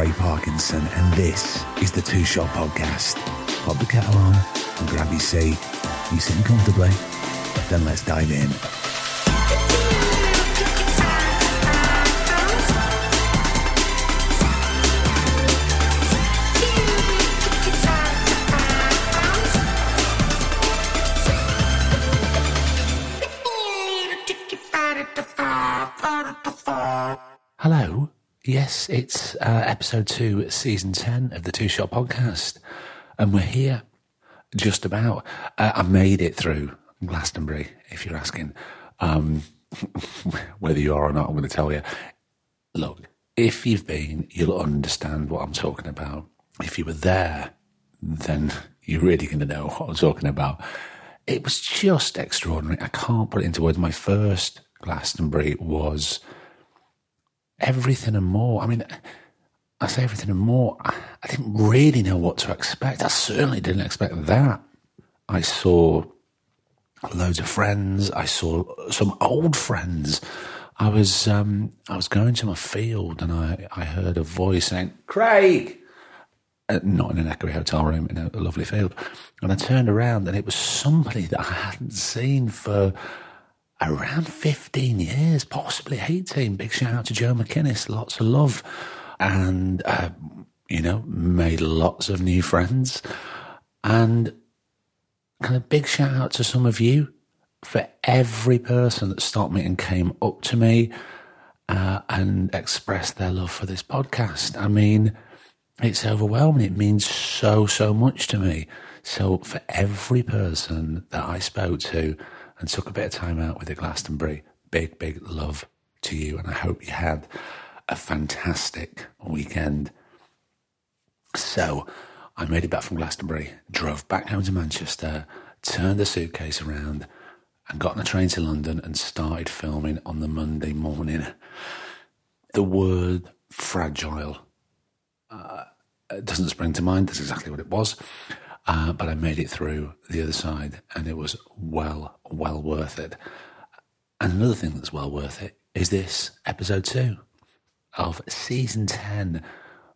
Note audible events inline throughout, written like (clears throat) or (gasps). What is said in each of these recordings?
Craig Parkinson, and this is the Two Shot Podcast. Pop the kettle on and grab your seat. You sitting comfortably? Then let's dive in. Hello. Yes, it's uh, episode two, season 10 of the Two Shot Podcast. And we're here just about. Uh, I made it through Glastonbury, if you're asking. Um, (laughs) whether you are or not, I'm going to tell you. Look, if you've been, you'll understand what I'm talking about. If you were there, then you're really going to know what I'm talking about. It was just extraordinary. I can't put it into words. My first Glastonbury was everything and more. I mean, I say everything and more. I didn't really know what to expect. I certainly didn't expect that. I saw loads of friends. I saw some old friends. I was um, I was going to my field and I, I heard a voice saying, Craig! Uh, not in an echoey hotel room, in a, a lovely field. And I turned around and it was somebody that I hadn't seen for around 15 years, possibly 18. Big shout out to Joe McInnes. Lots of love. And, uh, you know, made lots of new friends. And kind of big shout out to some of you for every person that stopped me and came up to me uh, and expressed their love for this podcast. I mean, it's overwhelming. It means so, so much to me. So for every person that I spoke to, and took a bit of time out with the Glastonbury. Big, big love to you. And I hope you had a fantastic weekend. So I made it back from Glastonbury, drove back home to Manchester, turned the suitcase around, and got on a train to London and started filming on the Monday morning. The word fragile uh, doesn't spring to mind. That's exactly what it was. Uh, but I made it through the other side and it was well, well worth it. And another thing that's well worth it is this episode two of season 10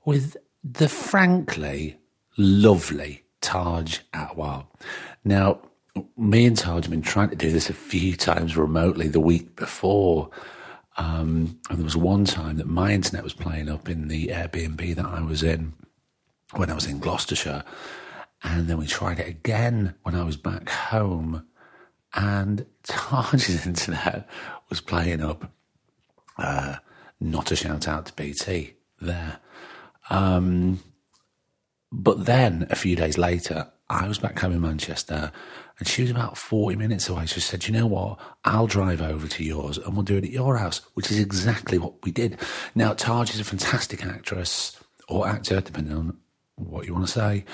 with the frankly lovely Taj Atwal. Now, me and Taj have been trying to do this a few times remotely the week before. Um, and there was one time that my internet was playing up in the Airbnb that I was in when I was in Gloucestershire. And then we tried it again when I was back home. And Taj's (laughs) internet was playing up. Uh, not a shout out to BT there. Um, but then a few days later, I was back home in Manchester and she was about 40 minutes away. She said, you know what? I'll drive over to yours and we'll do it at your house, which is exactly what we did. Now, Taj is a fantastic actress or actor, depending on what you want to say.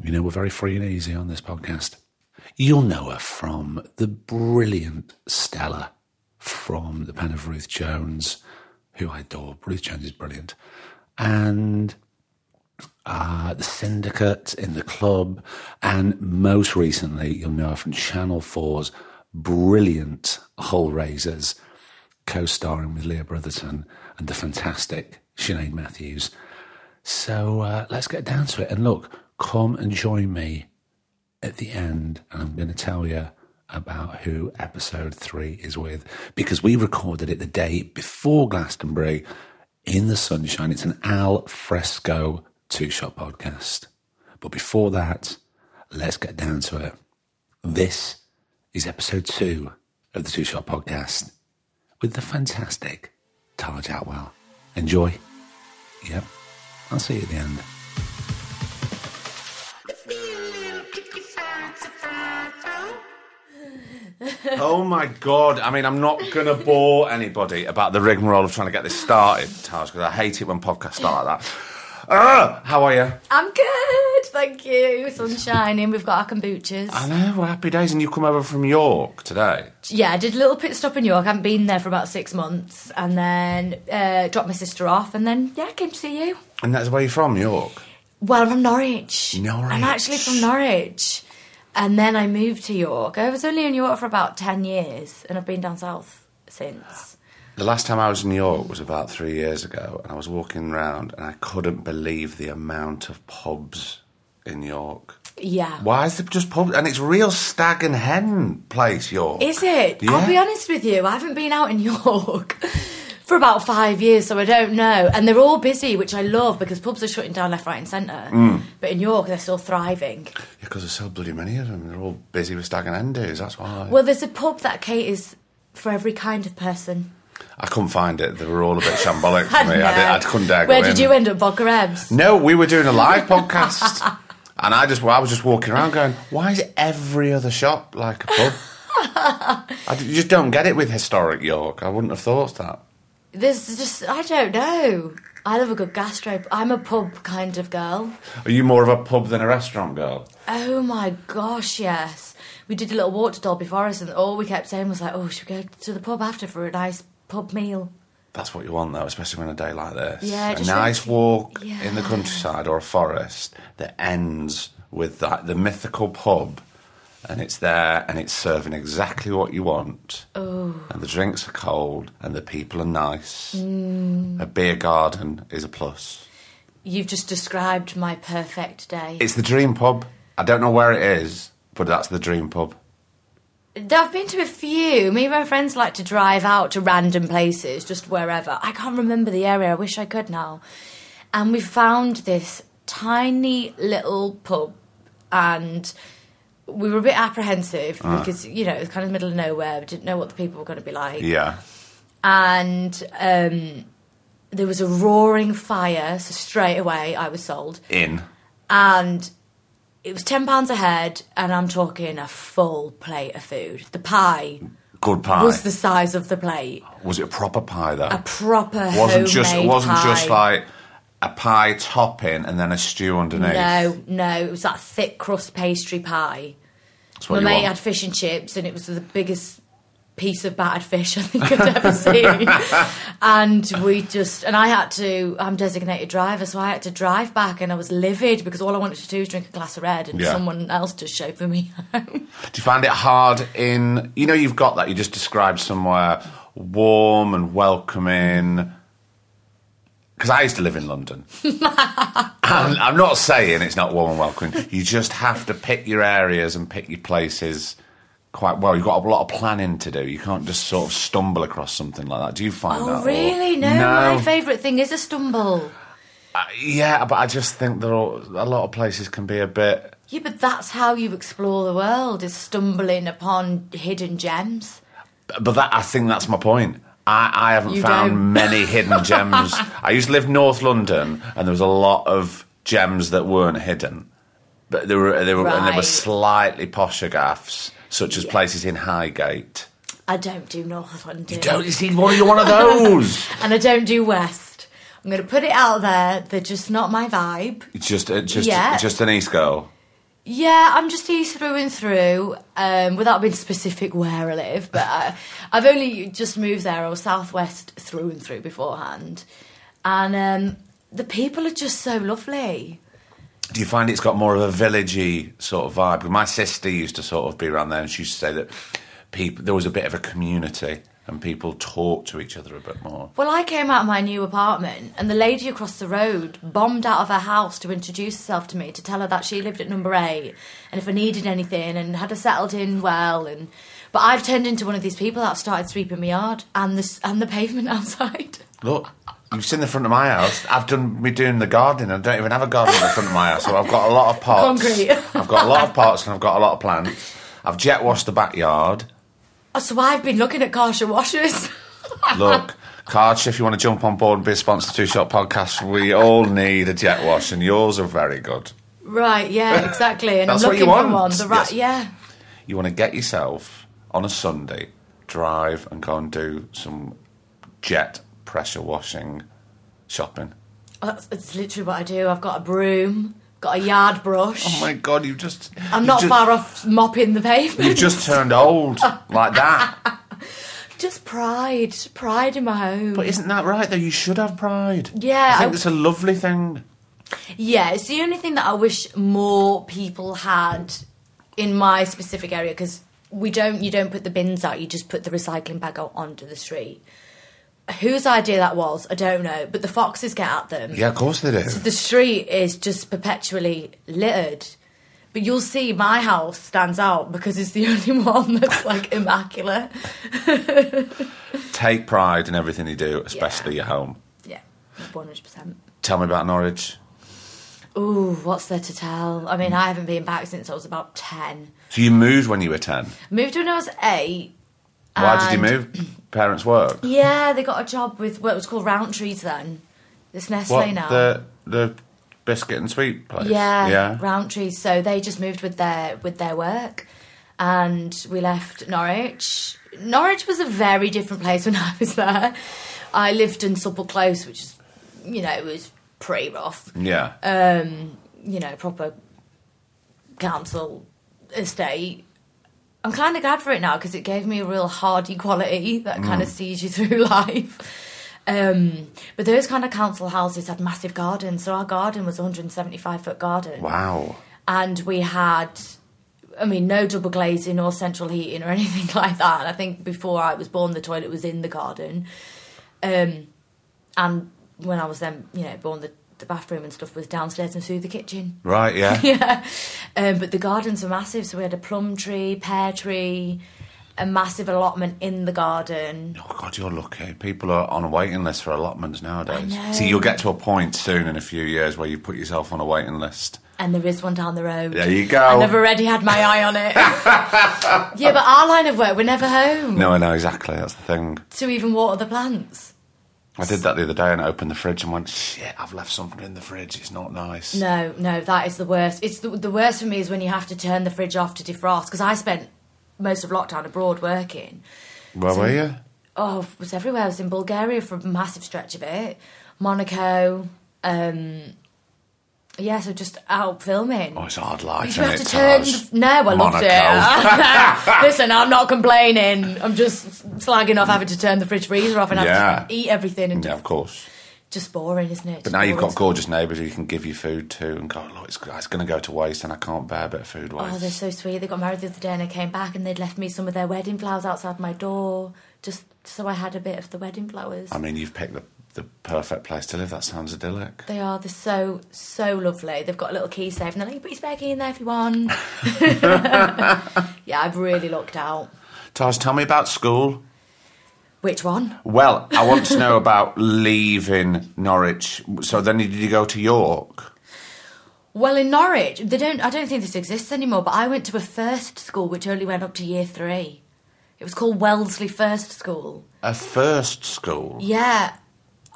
You know, we're very free and easy on this podcast. You'll know her from the brilliant Stella from The Pen of Ruth Jones, who I adore. Ruth Jones is brilliant. And uh, The Syndicate in the Club. And most recently, you'll know her from Channel 4's brilliant Hullraisers, co starring with Leah Brotherton and the fantastic Sinead Matthews. So uh, let's get down to it. And look, come and join me at the end, and I'm going to tell you about who episode three is with because we recorded it the day before Glastonbury in the sunshine. It's an al fresco two shot podcast. But before that, let's get down to it. This is episode two of the two shot podcast with the fantastic Taj Atwal. Enjoy. Yep. I'll see you at the end. Oh my god! I mean, I'm not going to bore anybody about the rigmarole of trying to get this started, Taj, because I hate it when podcasts start like that. Ah, how are you? I'm good, thank you. Sun's shining. We've got our kombuchas. I know, happy days, and you come over from York today. Yeah, I did a little pit stop in York. I haven't been there for about six months, and then uh, dropped my sister off, and then yeah, came to see you. And that's where you're from, York. Well, I'm from Norwich. Norwich. I'm actually from Norwich, and then I moved to York. I was only in York for about ten years, and I've been down south since. The last time I was in New York was about three years ago, and I was walking around, and I couldn't believe the amount of pubs in York. Yeah. Why is it just pubs? And it's real stag and hen place, York. Is it? Yeah. I'll be honest with you, I haven't been out in (laughs) York for about five years, so I don't know. And they're all busy, which I love because pubs are shutting down left, right, and centre. Mm. But in York, they're still thriving. Yeah, Because there's so bloody many of them. They're all busy with stag and hen dues. That's why. Well, there's a pub that caters for every kind of person. I couldn't find it. They were all a bit shambolic (laughs) for me. I, I couldn't dare Where did in. you end up, Ebs? No, we were doing a live (laughs) podcast, and I just I was just walking around going, "Why is every other shop like a pub?" (laughs) I you just don't get it with historic York. I wouldn't have thought that. There's just, I don't know. I love a good gastro. I'm a pub kind of girl. Are you more of a pub than a restaurant girl? Oh my gosh, yes. We did a little walk to Dalby Forest, and all we kept saying was like, "Oh, should we go to the pub after for a nice pub meal?" That's what you want, though, especially on a day like this. Yeah, a nice really- walk Yeah. in the countryside or a forest that ends with that the mythical pub, and it's there and it's serving exactly what you want. Oh, and the drinks are cold and the people are nice. Mm. A beer garden is a plus. you've just described my perfect day. It's the dream pub. I don't know where it is, but that's the dream pub. I've been to a few. Me and my friends like to drive out to random places, just wherever. I can't remember the area. I wish I could now. And we found this tiny little pub, and we were a bit apprehensive because you know it was kind of middle of nowhere. We didn't know what the people were going to be like. Yeah. And um, there was a roaring fire, so straight away I was sold. In. and it was ten pounds a head, and I'm talking a full plate of food. The pie Good pie. was the size of the plate, Was it a proper pie though? a proper wasn't just it wasn't pie. just like a pie topping and then a stew underneath. no, no, it was that thick crust pastry pie. My mate want. had fish and chips, and it was the biggest piece of battered fish (laughs) I think I've ever seen. and we just, and I had to, I'm designated driver, so I had to drive back, and I was livid because all I wanted to do was drink a glass of red, and Yeah. someone else to chauffeur me home. Do you find it hard in you know you've got that you just described somewhere warm and welcoming because I used to live in London. (laughs) and I'm not saying it's not warm and welcoming. You just have to pick your areas and pick your places quite well. You've got a lot of planning to do. You can't just sort of stumble across something like that. Do you find that? Oh, or- really? No, no. my favourite thing is a stumble. Uh, yeah, but I just think there are a lot of places can be a bit. Yeah, but that's how you explore the world, is stumbling upon hidden gems. But that I think that's my point. I, I haven't You found don't. many hidden (laughs) gems. I used to live North London, and there was a lot of gems that weren't hidden, but there were there were and there were slightly posher gaffs, such as places in Highgate. I don't do North London. You don't you see one? You're one of those. (laughs) And I don't do West. I'm going to put it out there. They're just not my vibe. Just uh, just Yeah. just an East girl. Yeah, I'm just east through and through, um, without being specific where I live. But I, (laughs) I've only just moved there. I was southwest through and through beforehand, and um, the people are just so lovely. Do you find it's got more of a villagey sort of vibe? My sister used to sort of be around there, and she used to say that people there was a bit of a community and people talk to each other a bit more. Well, I came out of my new apartment, and the lady across the road bombed out of her house to introduce herself to me to tell her that she lived at number eight, and if I needed anything, and had her settled in well. And but I've turned into one of these people that started sweeping my yard and the and the pavement (laughs) outside. Look, you've seen the front of my house. I've done me doing the gardening. I don't even have a garden in the front of my house, so I've got a lot of (laughs) pots. Concrete. I've got a lot of pots and I've got a lot of plants. I've jet washed the backyard. Oh, So I've been looking at Kärcher washers. (laughs) Look, Cards, if you want to jump on board and be a sponsor to Two Shot Podcast, we all need a jet wash, and yours are very good. right, yeah, (laughs) exactly. And I'm looking for one. The right, Yes. yeah. You want to get yourself on a Sunday, drive and go and do some jet pressure washing shopping. Oh, that's, that's literally what I do. I've got a broom, got a yard brush. Oh my god, you just I'm you not just, far off mopping the pavement. You've just turned old (laughs) like that. Just pride, pride in my home. But isn't that right though? You should have pride. Yeah, I think I- it's a lovely thing. Yeah, it's the only thing that I wish more people had in my specific area because we don't. You don't put the bins out. You just put the recycling bag out onto the street. Whose idea that was, I don't know. But the foxes get at them. Yeah, of course they do. The street is just perpetually littered. But you'll see my house stands out because it's the (laughs) only one that's like immaculate. (laughs) Take pride in everything you do, especially your home. Yeah, one hundred percent. Tell me about Norwich. Ooh, what's there to tell? I mean, I haven't been back since I was about ten. So you moved when you were ten. Moved when I was eight. Why did you move? (clears throat) Parents' work. Yeah, they got a job with what was called Rowntree's then. It's Nestle What now. the the biscuit and sweet place? yeah, yeah. Rowntree's. So they just moved with their with their work, and we left Norwich. Norwich was a very different place when (laughs) I was there. I lived in Supple Close, which is, you know, it was pretty rough. Yeah. Um, you know, proper council estate. I'm kind of glad for it now because it gave me a real hardy quality that kind of sees you (laughs) through life. Um, but those kind of council houses had massive gardens, so our garden was a 175 foot garden, wow. and we had, I mean, no double glazing or central heating or (laughs) anything like that. And I think before I was born, the toilet was in the garden, um, and when I was then, you know, born, the, the bathroom and stuff was downstairs and through the kitchen Right. Yeah. (laughs) yeah. Um, but the gardens were massive, so we had a plum tree, pear tree, a massive allotment in the garden. Oh God, you're lucky. People are on a waiting list for allotments nowadays. See, you'll get to a point soon in a few years where you put yourself on a waiting list. And there is one down the road. There you go. And I've already had my eye on it. (laughs) yeah, but our line of work, we're never home No, I know exactly. That's the thing. to even water the plants. I did that the other day and I opened the fridge and went, "Shit, I've left something in the fridge. It's not nice." No, no, that is the worst. It's the, the worst for me is when you have to turn the fridge off to defrost because I spent most of lockdown abroad working. Where were you? oh, I was everywhere. I was in Bulgaria for a massive stretch of it, Monaco. Um, yeah, so just out filming. Oh, it's hard life. you have to turn. The, no, I loved it. (laughs) (laughs) Listen, I'm not complaining. I'm just slagging off having to turn the fridge freezer off and Yeah. have to eat everything and yeah, of course. just boring, isn't it? But Just now you've got gorgeous neighbours who you can give you food to and go, look, it's, it's going to go to waste and I can't bear a bit of food oh, waste. Oh, they're so sweet. They got married the other day and I came back and they'd left me some of their wedding flowers outside my door, just so I had a bit of the wedding flowers. I mean, you've picked the, the perfect place to live. That sounds idyllic. They are. They're so so lovely. They've got a little key safe, and they're like, "You put your spare key in there if you want." (laughs) (laughs) yeah, I've really looked out. Taj, tell me about school. Which one? Well, I want to know about leaving Norwich. So then did you go to York? Well, in Norwich, they don't. I don't think this exists anymore. But I went to a first school which only went up to year three. It was called Wellesley First School. A first school? Yeah,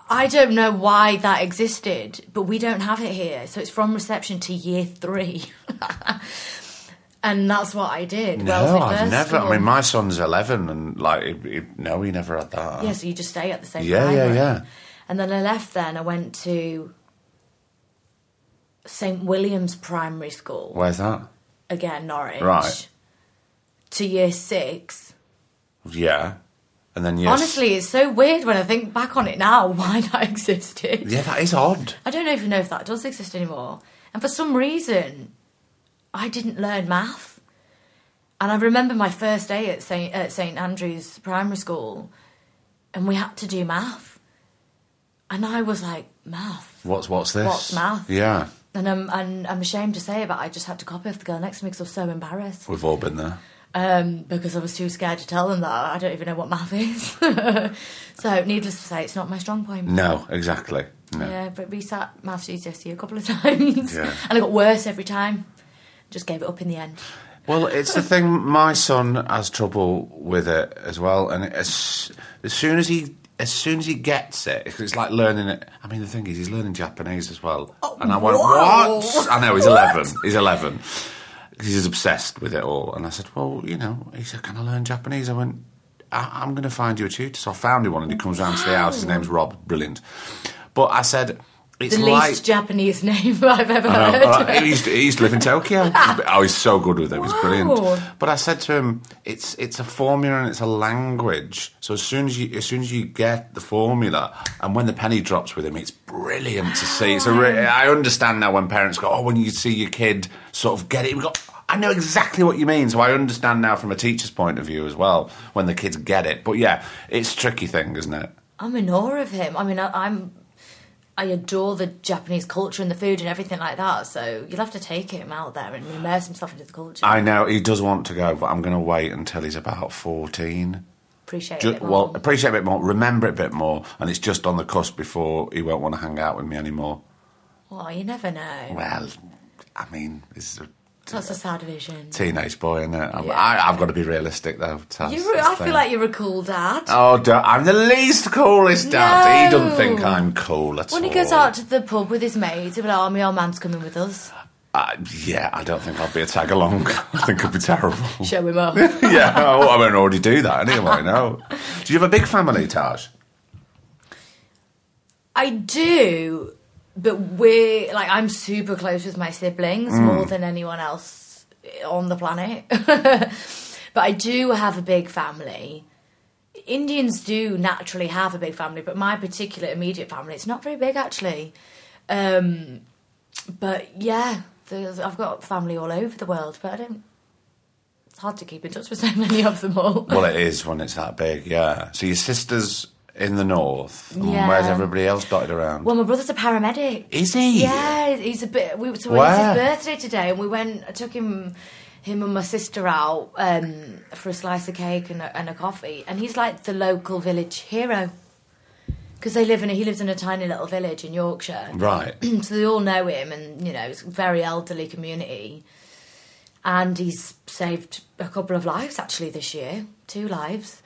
I don't know why that existed, but we don't have it here. So it's from reception to year three. (laughs) and that's what I did. No, I've never. School. I mean, my son's 11 and, like, it, it, no, he never had that. Yeah, so you just stay at the same Yeah, yeah, primary. yeah. And then I left then. I went to St William's Primary School, Where's that? again, Norwich. Right. To year six. Yeah. And then yes. Honestly, it's so weird when I think back on it now (laughs) why that existed. Yeah, that is odd. I don't even know if that does exist anymore. And for some reason, I didn't learn math. And I remember my first day at St at St Andrews Primary School, and we had to do math, and I was like, math. What's what's this? What's math? Yeah, And I'm and I'm ashamed to say it, but I just had to copy off the girl next to me because I was so embarrassed. we've all been there. Um, because I was too scared to tell them that I don't even know what math is. (laughs) so, needless to say, it's not my strong point. No, exactly. No. Yeah, but resat maths GCSE a couple of (laughs) times, Yeah. and I got worse every time. Just gave it up in the end. Well, it's the thing. My son has trouble with it as well, and as as soon as he as soon as he gets it, it's like learning it. I mean, the thing is, he's learning Japanese as well, and I went, wow. "What?" I know he's (laughs) eleven. He's eleven. He's obsessed with it all, and I said, "Well, you know," he said, "Can I learn Japanese?" I went, I- "I'm going to find you a tutor." So I found him one, and he comes round to the house. His name's Rob. Brilliant. But I said, "It's The like." least Japanese name (laughs) I've ever I heard. know. Well, uh, he, used to, he used to live in Tokyo. (laughs) oh, he's so good with it. He's Wow. brilliant. But I said to him, "It's it's a formula and it's a language. So as soon as you as soon as you get the formula, and when the penny drops with him, it's brilliant to see. It's a re- I understand now when parents go, oh, when you see your kid sort of get it, we go." I know exactly what you mean, so I understand now from a teacher's point of view as well when the kids get it. But yeah, it's a tricky thing, isn't it? I'm in awe of him. I mean, I, I'm. I adore the Japanese culture and the food and everything like that. So you'll have to take him out there and immerse himself into the culture. I know he does want to go, but I'm going to wait until he's about fourteen. Appreciate Ju- it. more. well, appreciate it a bit more, remember it a bit more, and it's just on the cusp before he won't want to hang out with me anymore. well, you never know. Well, I mean, it's a That's a sad vision. teenage boy, isn't it? Yeah. I, I've got to be realistic, though. You, I feel like you're a cool dad. Oh, I'm the least coolest dad. He doesn't think I'm cool at when all. he goes out to the pub with his mates, he'll be like, "Oh, my old man's coming with us. Uh, yeah, I don't think I'll be a tag along. (laughs) I think it'd be terrible. Show him up." (laughs) yeah, oh, I I already do that anyway. No. Do you have a big family, Taj? I do, but we're like I'm super close with my siblings more than anyone else on the planet. (laughs) but I do have a big family. Indians do naturally have a big family, but my particular immediate family, it's not very big actually. Um, but yeah, there's, I've got family all over the world, but I don't. It's hard to keep in touch with so many of them all. Well, it is when it's that big, yeah. So your sister's in the north. Yeah. Where's everybody else dotted around? Well, my brother's a paramedic. is he? Yeah, he's a bit. We, so it was Where? his birthday today, and we went. I took him, him and my sister out um, for a slice of cake and a, and a coffee, and he's like the local village hero because they live in. A, he lives in a tiny little village in Yorkshire, Right. (clears throat) so they all know him, and you know it's a very elderly community. And he's saved a couple of lives actually this year, two lives,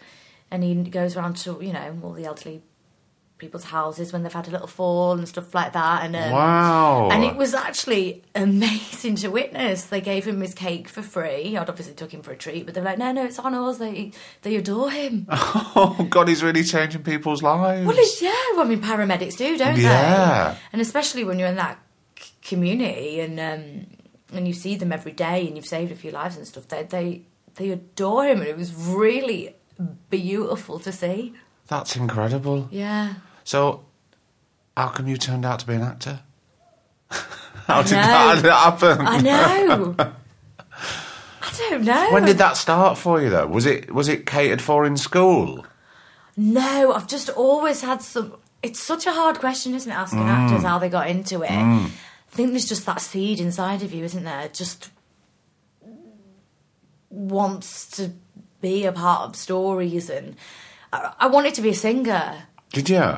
and he goes around to you know all the elderly people's houses when they've had a little fall and stuff like that. And um, Wow. and it was actually amazing to witness. They gave him his cake for free. I'd obviously took him for a treat, but they were like, "No, no, it's on us." They they adore him. (laughs) Oh, God, he's really changing people's lives. Well, it's, yeah, well, I mean, paramedics do, don't Yeah. they? And especially when you're in that c- community and um, and you see them every day and you've saved a few lives and stuff, they they they adore him, and it was really beautiful to see. That's incredible. Yeah. So, how come you turned out to be an actor? (laughs) how, did that, how did that happen? I know. (laughs) I don't know. When did that start for you, though? Was it was it catered for in school? No, I've just always had some. It's such a hard question, isn't it? Asking mm. actors how they got into it. Mm. I think there's just that seed inside of you, isn't there? Just wants to be a part of stories, and I, I wanted to be a singer Did you?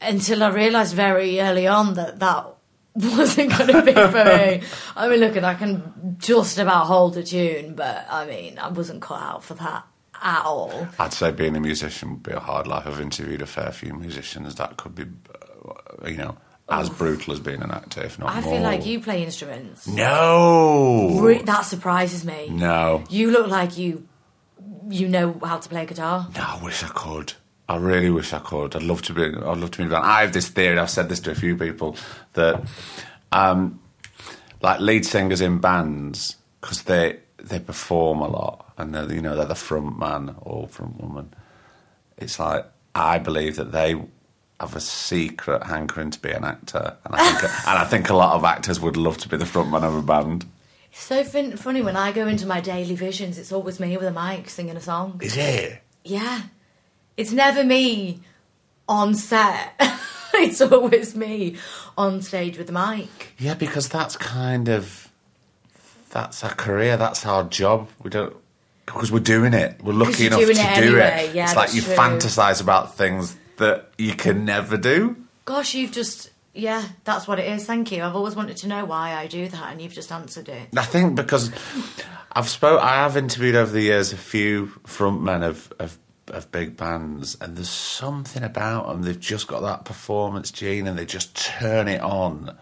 until I realised very early on that that (laughs) wasn't going to be for me. I mean, look, and I can just about hold a tune, but I mean, I wasn't cut out for that at all. I'd say being a musician would be a hard life. I've interviewed a fair few musicians that could be, uh, you know, as brutal as being an actor, if not I more. feel like you play instruments. No. Re- that surprises me. No. You look like you you know how to play guitar. No, I wish I could. I really wish I could. I'd love to be. I'd love to be. in a band. I have this theory. I've said this to a few people that, um, like lead singers in bands, because they they perform a lot and they're you know they're the front man or front woman. It's like I believe that they have a secret hankering to be an actor, and I think (laughs) and I think a lot of actors would love to be the front man of a band. So fin- funny when I go into my daily visions, it's always me with a mic singing a song. Is it? Yeah. It's never me on set. (laughs) it's always me on stage with the mic. Yeah, because that's kind of that's our career. That's our job. We don't because we're doing it. We're lucky enough to it do anyway. it. Yeah, it's like you true. fantasize about things that you can never do. Gosh, you've just. Yeah, that's what it is. Thank you. I've always wanted to know why I do that, and you've just answered it. I think because I've spoke, I have interviewed over the years a few frontmen of, of of big bands, and there's something about them. They've just got that performance gene, and they just turn it on.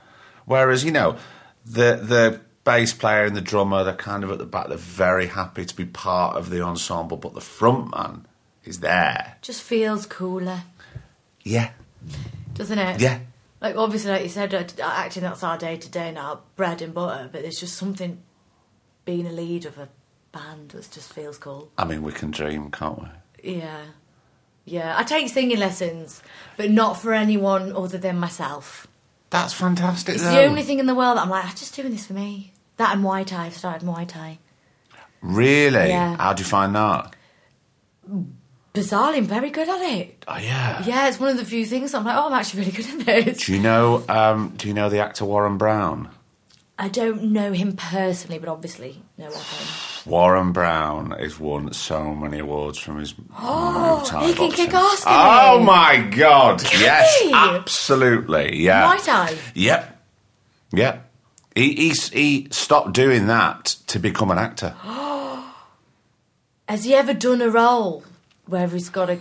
Whereas you know, the the bass player and the drummer, they're kind of at the back. They're very happy to be part of the ensemble, but the frontman is there. Just feels cooler, Yeah, doesn't it? yeah. Like, obviously, like you said, uh, acting that's our day to day now, bread and butter, but there's just something being a lead of a band that just feels cool. I mean, we can dream, can't we? Yeah. Yeah. I take singing lessons, but not for anyone other than myself. That's fantastic. It's though. the only thing in the world that I'm like, I'm just doing this for me. That and Muay Thai. I've started Muay Thai. Really? Yeah. How do you find that? Bizarrely, I'm very good at it. Oh yeah. Yeah, it's one of the few things I'm like, oh, I'm actually really good at this. Do you know? Um, do you know the actor Warren Brown? I don't know him personally, but obviously know of him. Warren Brown has won so many awards from his Thai he can boxing. kick ass, Oh he? my god! yes, he? absolutely. Yeah. Muay Thai. Yep. Yep. He, he he stopped doing that to become an actor. (gasps) Has he ever done a role where he's got a.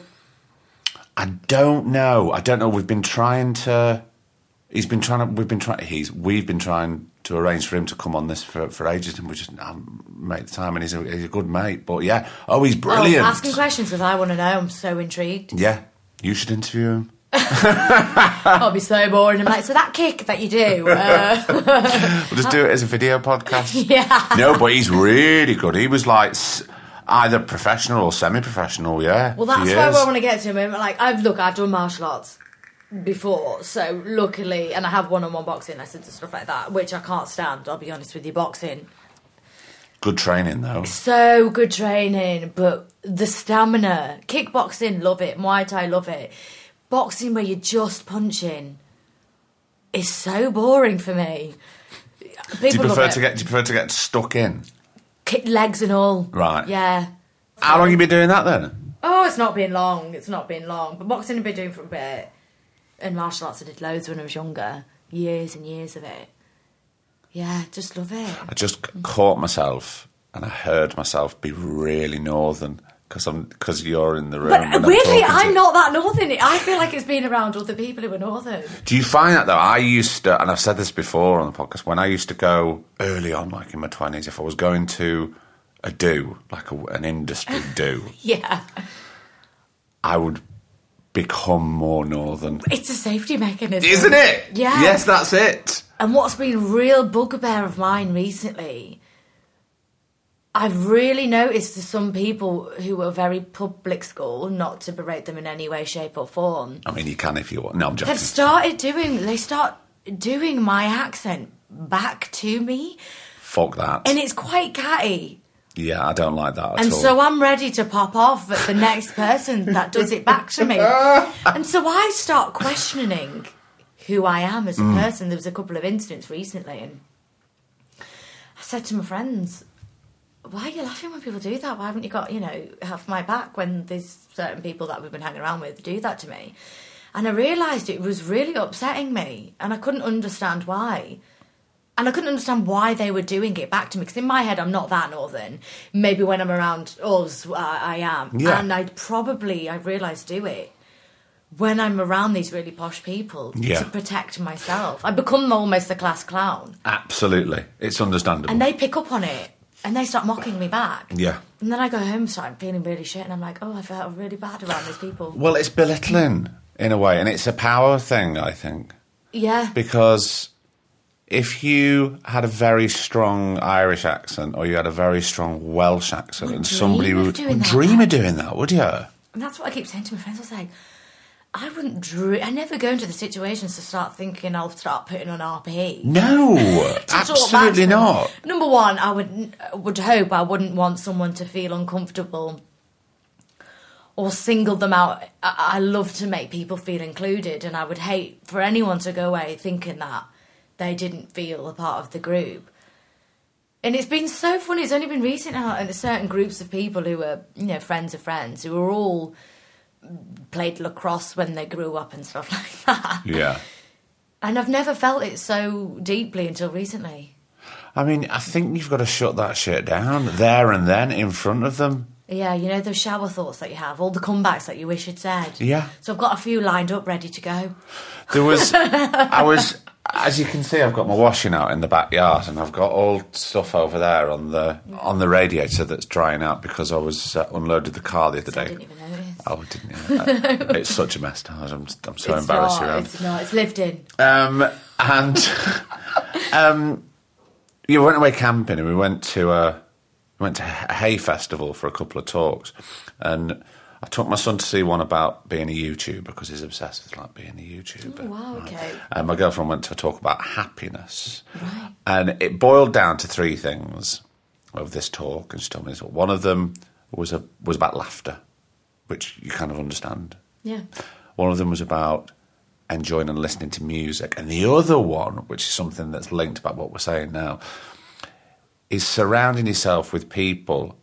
I don't know. I don't know. We've been trying to. He's been trying to. We've been trying. He's. We've been trying to arrange for him to come on this for, for ages, and we just haven't made the time. And he's a, he's a good mate. But yeah. Oh, he's brilliant. Oh, asking questions because I want to know. I'm so intrigued. Yeah. You should interview him. (laughs) I'll be so boring. I'm like, so that kick that you do. Uh, (laughs) We'll just do it as a video (laughs) podcast. yeah. No, but he's really good. He was like either professional or semi-professional. Yeah. Well, that's where. I want to get to. Mean, Like, I've look, I've done martial arts before, so luckily, and I have one-on-one boxing lessons and stuff like that, which I can't stand. I'll be honest with you, boxing Good training though. so good training, but the stamina, kickboxing, love it. Muay Thai, love it. Boxing where you're just punching is so boring for me. People Do you prefer to get? Do you prefer to get stuck in? Legs and all? Right. Yeah. How long you been doing that then? Oh, it's not been long. It's not been long. But boxing I've been doing for a bit. And martial arts I did loads when I was younger. Years and years of it. Yeah, just love it. I just caught myself and I heard myself be really northern because I'm because you're in the room. But I'm weirdly, I'm you. not that northern. I feel like it's been around other people who are northern. Do you find that though? I used to, and I've said this before on the podcast. When I used to go early on, like in my twenties, if I was going to a do, like a, an industry (laughs) do, Yeah. I would become more northern. It's a safety mechanism. Isn't it? Yeah. Yes, that's it. And what's been a real bugbear of mine recently, I've really noticed there's some people who are very public school, not to berate them in any way, shape, or form, I mean, you can if you want. No, I'm joking. have started doing, they start doing my accent back to me, Fuck that. and it's quite catty. yeah, I don't like that at And all. so I'm ready to pop off at the next person that does it back to me. (laughs) And so I start questioning who I am as a Mm. person. There was a couple of incidents recently, and I said to my friends, why are you laughing when people do that? Why haven't you got, you know, half my back when there's certain people that we've been hanging around with do that to me? And I realised it was really upsetting me, and I couldn't understand why. And I couldn't understand why they were doing it back to me because in my head I'm not that northern. Maybe when I'm around us, I, I am, Yeah. and I'd probably I realised, do it when I'm around these really posh people Yeah. to protect myself. I become almost a class clown, Absolutely, it's understandable. and they pick up on it and they start mocking me back. yeah. And then I go home, and start feeling really shit, and I'm like, oh, I felt really bad around these people. Well, it's belittling in a way, and it's a power thing, I think, Yeah, because if you had a very strong Irish accent or you had a very strong Welsh accent, Would and somebody would, that. dream of doing that, would you? and that's what I keep saying to my friends. I was like, I wouldn't. Dr- I never go into the situations to start thinking I'll start putting on RP. No, (laughs) To talk back to absolutely not. Number one, I would would hope I wouldn't want someone to feel uncomfortable or single them out. I, I love to make people feel included, and I would hate for anyone to go away thinking that they didn't feel a part of the group. And it's been so funny. It's only been recent now, and certain groups of people who are, you know, friends of friends who are all played lacrosse when they grew up and stuff (laughs) like that. Yeah. And I've never felt it so deeply until recently. I mean, I think you've got to shut that shit down there and then in front of them. Yeah, you know those shower thoughts that you have, all the comebacks that you wish you'd said. Yeah. So I've got a few lined up, ready to go. There was, I was, as you can see, I've got my washing out in the backyard, and I've got all stuff over there on the on the radiator that's drying out because I was uh, unloaded the car the other So I day. didn't even notice. Oh, didn't you? (laughs) it's such a mess, I'm, I'm so it's embarrassed not, around. It's not. It's lived in. Um, and (laughs) um, you went away camping, and we went to a we went to a hay festival for a couple of talks, and I took my son to see one about being a YouTuber because he's obsessed with like being a YouTuber. Oh, wow, okay. And my girlfriend went to talk about happiness, right. and it boiled down to three things of this talk. And she told me this. One of them was a was about laughter, which you kind of understand. Yeah. One of them was about enjoying and listening to music. And the other one, which is something that's linked about what we're saying now, is surrounding yourself with people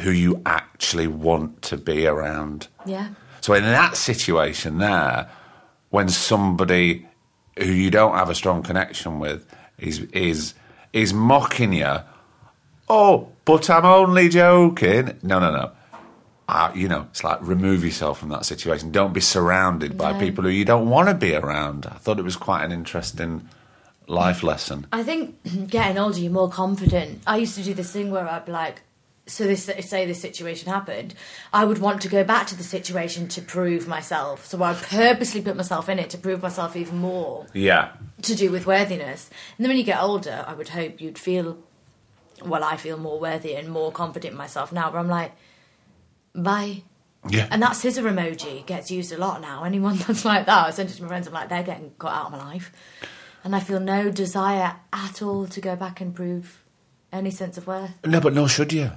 who you actually want to be around. Yeah. So in that situation there, when somebody who you don't have a strong connection with is is is mocking you, oh, but I'm only joking. No, no, no. Uh, you know, it's like remove yourself from that situation. Don't be surrounded by people who you don't want to be around. I thought it was quite an interesting life lesson. I think (clears throat) getting older, you're more confident. I used to do this thing where I'd be like, so this say this situation happened, I would want to go back to the situation to prove myself. So I'd purposely put myself in it to prove myself even more Yeah, to do with worthiness. And then when you get older, I would hope you'd feel, well, I feel more worthy and more confident in myself now. But I'm like, bye. yeah. And that scissor emoji gets used a lot now. Anyone (laughs) that's like that, I send it to my friends. I'm like, they're getting cut out of my life, and I feel no desire at all to go back and prove any sense of worth. No, but nor should you.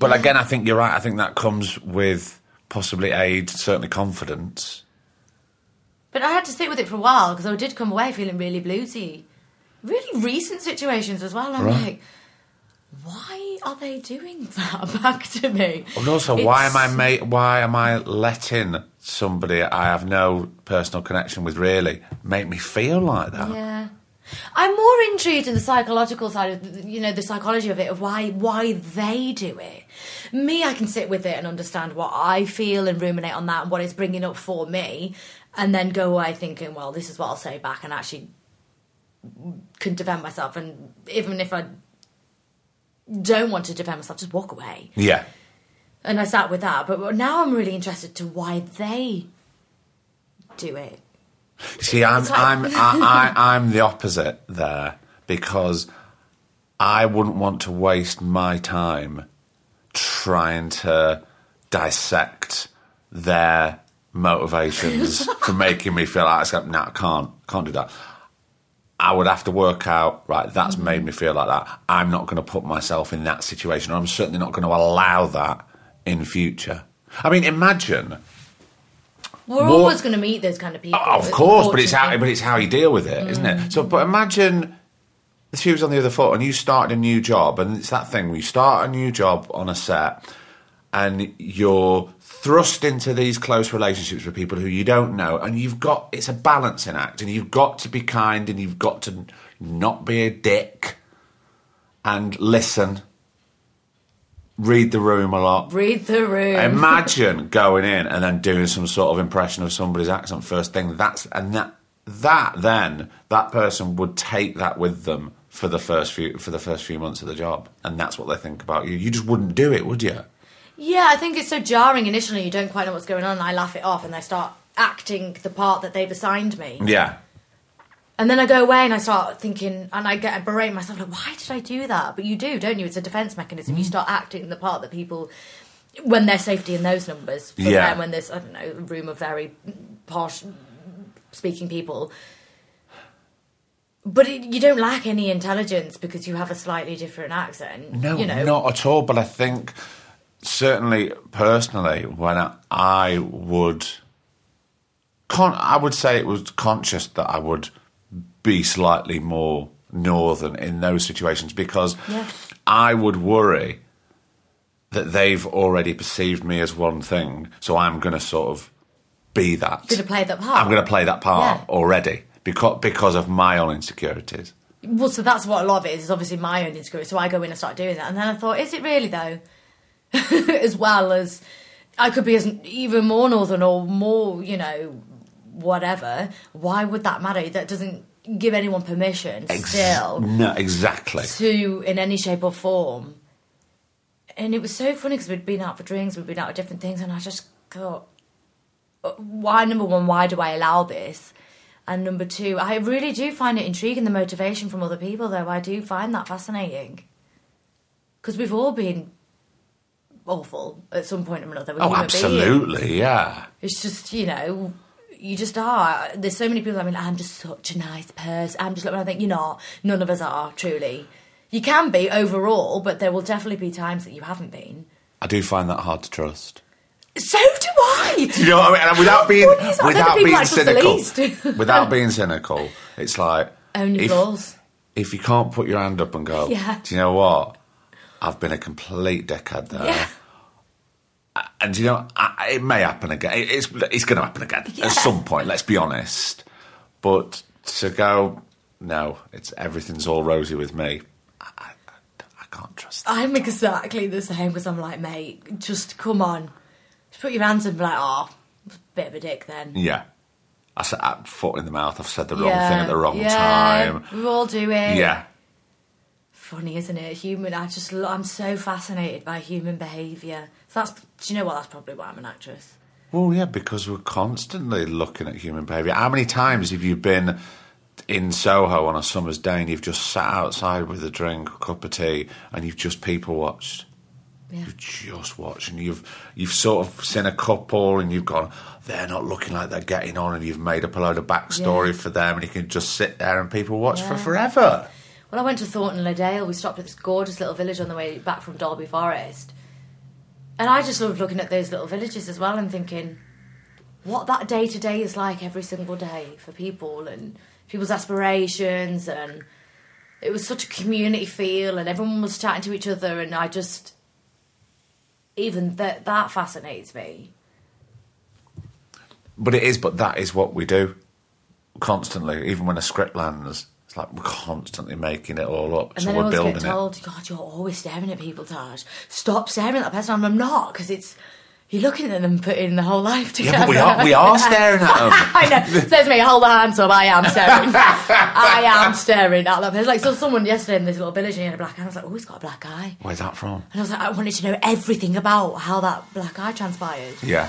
But again, I think you're right. I think that comes with possibly aid, certainly confidence. But I had to sit with it for a while because I did come away feeling really bluesy. Really recent situations as well. I'm Right. like, why are they doing that (laughs) back to me? And also, why am I ma- why am I letting somebody I have no personal connection with really make me feel like that? Yeah. I'm more intrigued in the psychological side of you know the psychology of it of why why they do it. Me, I can sit with it and understand what I feel and ruminate on that and what it's bringing up for me, and then go away thinking, well, this is what I'll say back, and actually can defend myself. And even if I don't want to defend myself, just walk away. Yeah. And I sat with that, but now I'm really interested to why they do it. (laughs) See, I'm like- I'm I, I, I'm the opposite there because I wouldn't want to waste my time trying to dissect their motivations (laughs) for making me feel like no, I can't can't do that. I would have to work out right. That's Mm-hmm. made me feel like that. I'm not going to put myself in that situation, or I'm certainly not going to allow that in future. I mean, imagine We're More- always going to meet those kind of people. Oh, of course, but it's how but it's how you deal with it, not it? Mm. So, but imagine the shoes on the other foot, and you start a new job, and it's that thing where you start a new job on a set, and you're thrust into these close relationships with people who you don't know, and you've got it's a balancing act, and you've got to be kind, and you've got to not be a dick, and listen, read the room a lot. Read the room. Imagine going in and then doing some sort of impression of somebody's accent first thing. That's and that that then that person would take that with them for the first few for the first few months of the job, and that's what they think about you. You just wouldn't do it, would you? Yeah, I think it's so jarring initially. You don't quite know what's going on, and I laugh it off, and I start acting the part that they've assigned me. Yeah. And then I go away and I start thinking, and I get berate myself like, why did I do that? But you do, don't you? It's a defense mechanism. Mm. You start acting the part that people, when there's safety in those numbers, for Yeah. them, when there's I don't know a room of very posh speaking people. But it, you don't lack any intelligence because you have a slightly different accent. No, you know, not at all. But I think certainly personally, when I, I would, con- I would say it was conscious that I would be slightly more northern in those situations because Yeah. I would worry that they've already perceived me as one thing, so I'm going to sort of be that. Gonna play that part. I'm going to play that part Yeah. already because because of my own insecurities. Well, so that's what a lot of it is. Is obviously my own insecurity. So I go in and start doing that, and then I thought, is it really though? (laughs) as well as I could be as even more northern or more, you know, whatever. Why would that matter? That doesn't give anyone permission Ex- still no, exactly. to in any shape or form. And it was so funny because we'd been out for drinks, we'd been out for different things, and I just thought, uh, why? Number one, why do I allow this? And number two, I really do find it intriguing the motivation from other people, though. I do find that fascinating because we've all been awful at some point or another. Oh, absolutely, yeah. It's just, you know, you just are. There's so many people. I mean, I'm just such a nice person. I'm just. And I think you're not. None of us are truly. You can be overall, but there will definitely be times that you haven't been. I do find that hard to trust. So do I. (laughs) You know what I mean? And without being funny is that? They're the without being I trust the cynical, (laughs) without being cynical, it's like your if, flaws. if you can't put your hand up and go, Yeah. do you know what? I've been a complete dickhead there. Yeah. And you know, I, it may happen again. It- It's it's going to happen again Yeah. at some point. Let's be honest. But to go, no, it's everything's all rosy with me. I, I, I can't trust. That. I'm exactly the same because I'm like, mate, just come on. Just put your hands and be like, oh, bit of a dick then. Yeah, I said foot in the mouth. I've said the wrong thing at the wrong yeah, time. We all do it. Yeah, Funny, isn't it? Human. I just. lo- I'm so fascinated by human behaviour. So that's. Do you know what? That's probably why I'm an actress. Well, yeah, because we're constantly looking at human behaviour. How many times have you been in Soho on a summer's day and you've just sat outside with a drink, a cup of tea, and you've just people watched? Yeah. You've just watched, and you've you've sort of seen a couple, and you've gone, they're not looking like they're getting on, and you've made up a load of backstory Yeah. for them, and you can just sit there and people watch for Yeah. forever. Well, I went to Thornton Le Dale. We stopped at this gorgeous little village on the way back from Dalby Forest. And I just loved looking at those little villages as well and thinking what that day to day is like every single day for people and people's aspirations. And it was such a community feel, and everyone was chatting to each other. And I just, even that, that fascinates me. But it is, but that is what we do constantly. Even when a script lands, it's like we're constantly making it all up. And so then we're building get it. told, God, you're always staring at people, Taj. Stop staring at that person. I'm not, because it's, you're looking at them putting the whole life together. Yeah, but we are we are (laughs) staring at them. I know. (laughs) Says me, hold the hands up. I am staring. I am staring at that person. Like, so someone yesterday in this little village and he had a black eye. I was like, oh, he's got a black eye. Where's that from? And I was like, I wanted to know everything about how that black eye transpired. Yeah.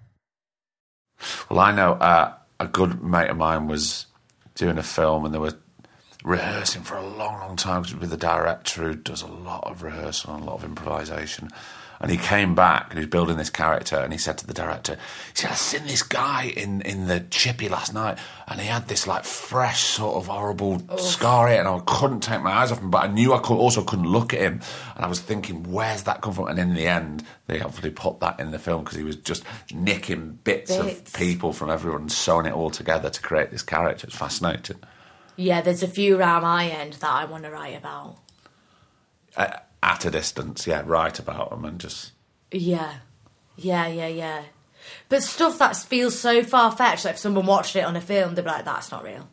Well, I know uh, a good mate of mine was doing a film and they were rehearsing for a long, long time with the director who does a lot of rehearsal and a lot of improvisation. And he came back and he was building this character and he said to the director, he said, I seen this guy in, in the chippy last night and he had this like fresh sort of horrible scar here and I couldn't take my eyes off him, but I knew I could, also couldn't look at him. And I was thinking, where's that come from? And in the end, they obviously put that in the film because he was just nicking bits, of people from everyone and sewing it all together to create this character. It's fascinating. Yeah, there's a few around my end that I want to write about. Uh, at a distance, yeah, write about them and just Yeah, yeah, yeah, yeah. But stuff that feels so far fetched. Like if someone watched it on a film, they'd be like, "That's not real.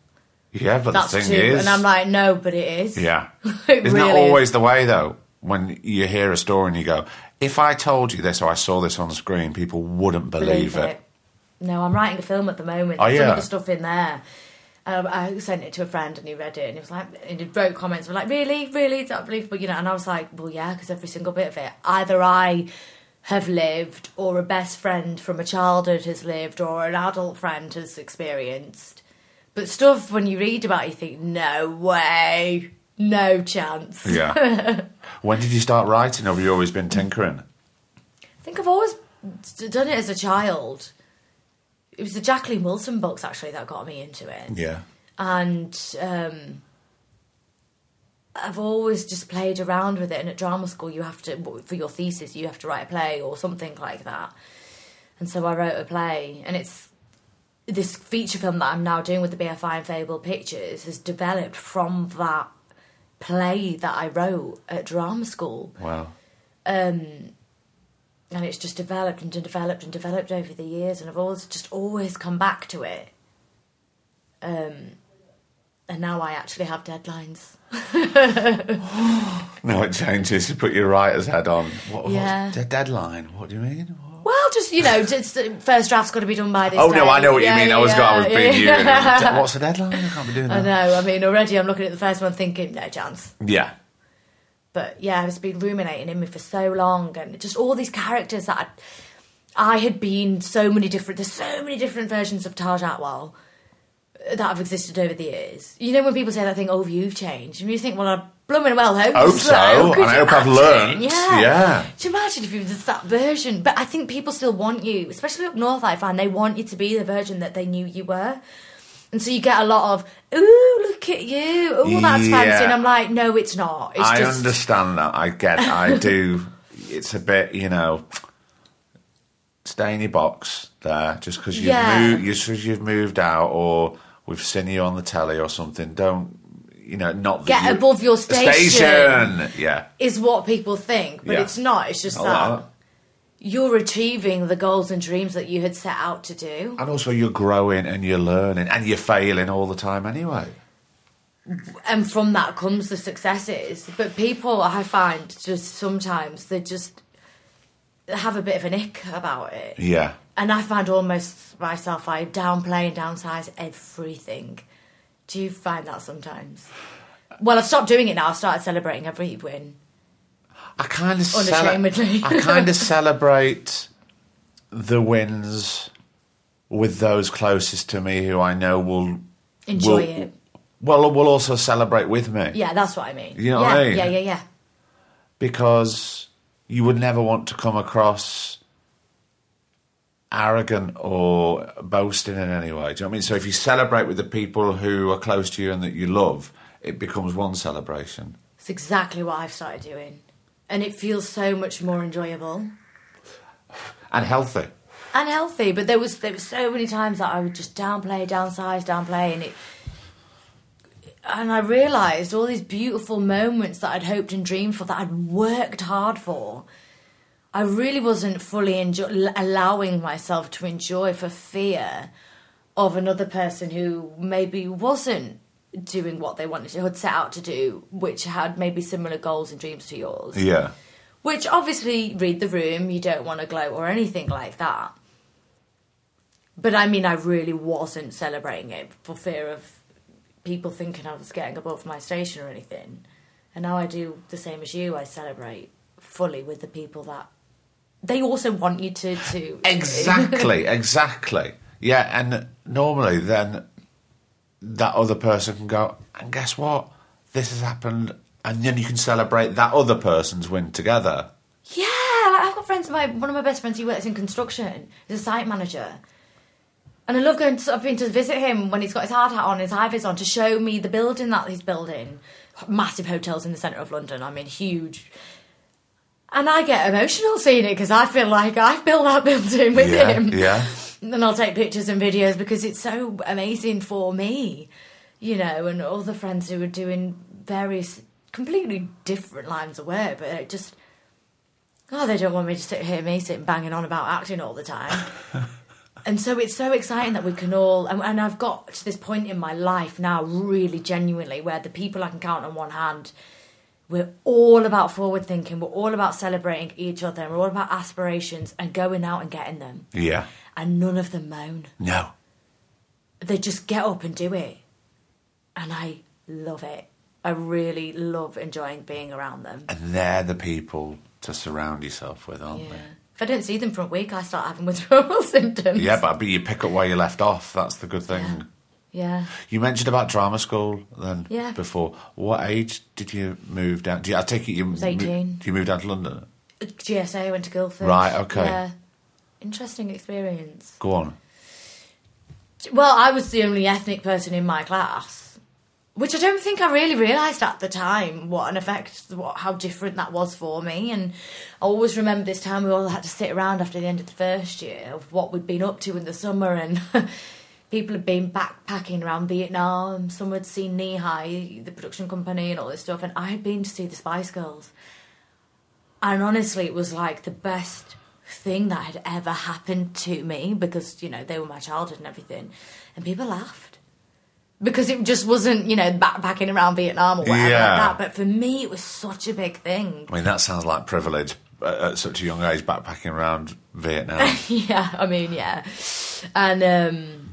yeah. But That's the too." thing is, and I'm like, "No, but it is." yeah, (laughs) It isn't really that always is. the way though? When you hear a story and you go, "If I told you this or I saw this on screen, people wouldn't believe, it. No, I'm writing a film at the moment. Oh, Some yeah? of the stuff in there. Um, I sent it to a friend and he read it and he was like, and he wrote comments were like, really, really, is that believable? You know, and I was like, well, yeah, because every single bit of it, either I have lived or a best friend from a childhood has lived or an adult friend has experienced. But stuff when you read about, it, you think, no way, no chance. Yeah. (laughs) when did you start writing, or have you always been tinkering? I think I've always done it as a child. It was the Jacqueline Wilson books actually that got me into it, Yeah. and um, I've always just played around with it. And at drama school, you have to for your thesis, you have to write a play or something like that. And so I wrote a play, and it's this feature film that I'm now doing with the BFI and Fable Pictures has developed from that play that I wrote at drama school Wow. And it's just developed and developed and developed over the years and I've always just always come back to it um and now I actually have deadlines (laughs) No, it changes. You put your writer's head on. What, Yeah. What's the deadline? What do you mean? What? well just you know just the first draft's got to be done by this Oh no. I know what Yeah, you mean. I was, yeah, I was being you. yeah. (laughs) What's the deadline? I can't be doing that. I know I mean already I'm looking at the first one thinking no chance Yeah. But yeah, it's been ruminating in me for so long, and just all these characters that I, I had been so many different. There's so many different versions of Taj Atwal that have existed over the years. You know when people say that thing, "Oh, you've changed," and you think, "Well, I blooming well hope, Hope so, Could and I hope I've imagine? learnt. Yeah. Yeah. Could you imagine if you was that version? But I think people still want you, especially up north. I find they want you to be the version that they knew you were. And so you get a lot of, ooh, look at you. Oh, that's Yeah. fancy. And I'm like, no, it's not. It's I just, understand that. I get. I (laughs) do. It's a bit, you know. Stay in your box there, just because you've Yeah. moved. You've moved out, or we've seen you on the telly or something. Don't, you know, not Get you- above your station. Station. Yeah. is what people think, but Yeah. it's not. It's just Not that that. You're achieving the goals and dreams that you had set out to do. And also, you're growing and you're learning and you're failing all the time anyway. And from that comes the successes. But people, I find, just sometimes they just have a bit of an ick about it. Yeah. And I find almost myself, I downplay and downsize everything. Do you find that sometimes? Well, I've stopped doing it now. I've started celebrating every win. I kind of Unashamedly. I kind of (laughs) celebrate the wins with those closest to me who I know will Enjoy will, it. Well, will also celebrate with me. Yeah, that's what I mean. You know yeah, what I mean? Yeah, yeah, yeah. because you would never want to come across arrogant or boasting in any way. Do you know what I mean? So if you celebrate with the people who are close to you and that you love, it becomes one celebration. It's exactly what I've started doing. And it feels so much more enjoyable And healthy. and healthy. But there was there was so many times that I would just downplay, downsize, downplay, and it. And I realised all these beautiful moments that I'd hoped and dreamed for, that I'd worked hard for. I really wasn't fully enjoy- allowing myself to enjoy for fear of another person who maybe wasn't doing what they wanted to, had set out to do, which had maybe similar goals and dreams to yours. Yeah. Which obviously, read the room, you don't want to gloat or anything like that. But I mean, I really wasn't celebrating it for fear of people thinking I was getting above my station or anything. And now I do the same as you. I celebrate fully with the people that they also want you to. to Exactly, (laughs) exactly. Yeah, and normally then that other person can go, and guess what? This has happened, and then you can celebrate that other person's win together. Yeah, like I've got friends. My one of my best friends, he works in construction. He's a site manager, and I love going. To, I've been to visit him when he's got his hard hat on, his high vis on, to show me the building that he's building. Massive hotels in the centre of London. I mean, huge. And I get emotional seeing it because I feel like I've built that building with Yeah, him. yeah. And then I'll take pictures and videos because it's so amazing for me, you know, and all the friends who are doing various completely different lines of work, but it just, oh, they don't want me to sit here, me sitting banging on about acting all the time. (laughs) and so it's so exciting that we can all, and, and I've got to this point in my life now, really genuinely, where the people I can count on one hand we're all about forward thinking. We're all about celebrating each other. And we're all about aspirations and going out and getting them. Yeah. And none of them moan. No. They just get up and do it. And I love it. I really love enjoying being around them. And they're the people to surround yourself with, aren't Yeah. If I don't see them for a week, I start having (laughs) withdrawal symptoms. Yeah, but, you pick up where you left off. That's the good thing. Yeah. You mentioned about drama school then Yeah. before. What age did you move down? Do you, I take it you was 18. you moved down to London? GSA, I went to Guildford. Right, okay. Yeah. Interesting experience. Go on. Well, I was the only ethnic person in my class, which I don't think I really realised at the time what an effect, what how different that was for me. And I always remember this time we all had to sit around after the end of the first year of what we'd been up to in the summer, and (laughs) people had been backpacking around Vietnam. Some had seen Kneehigh, the production company, and all this stuff, and I had been to see the Spice Girls. And honestly, it was like the best thing that had ever happened to me because, you know, they were my childhood and everything. And people laughed. Because it just wasn't, you know, backpacking around Vietnam or whatever Yeah. like that. But for me, it was such a big thing. I mean, that sounds like privilege at, at such a young age, backpacking around Vietnam. (laughs) yeah, I mean, yeah. And, um,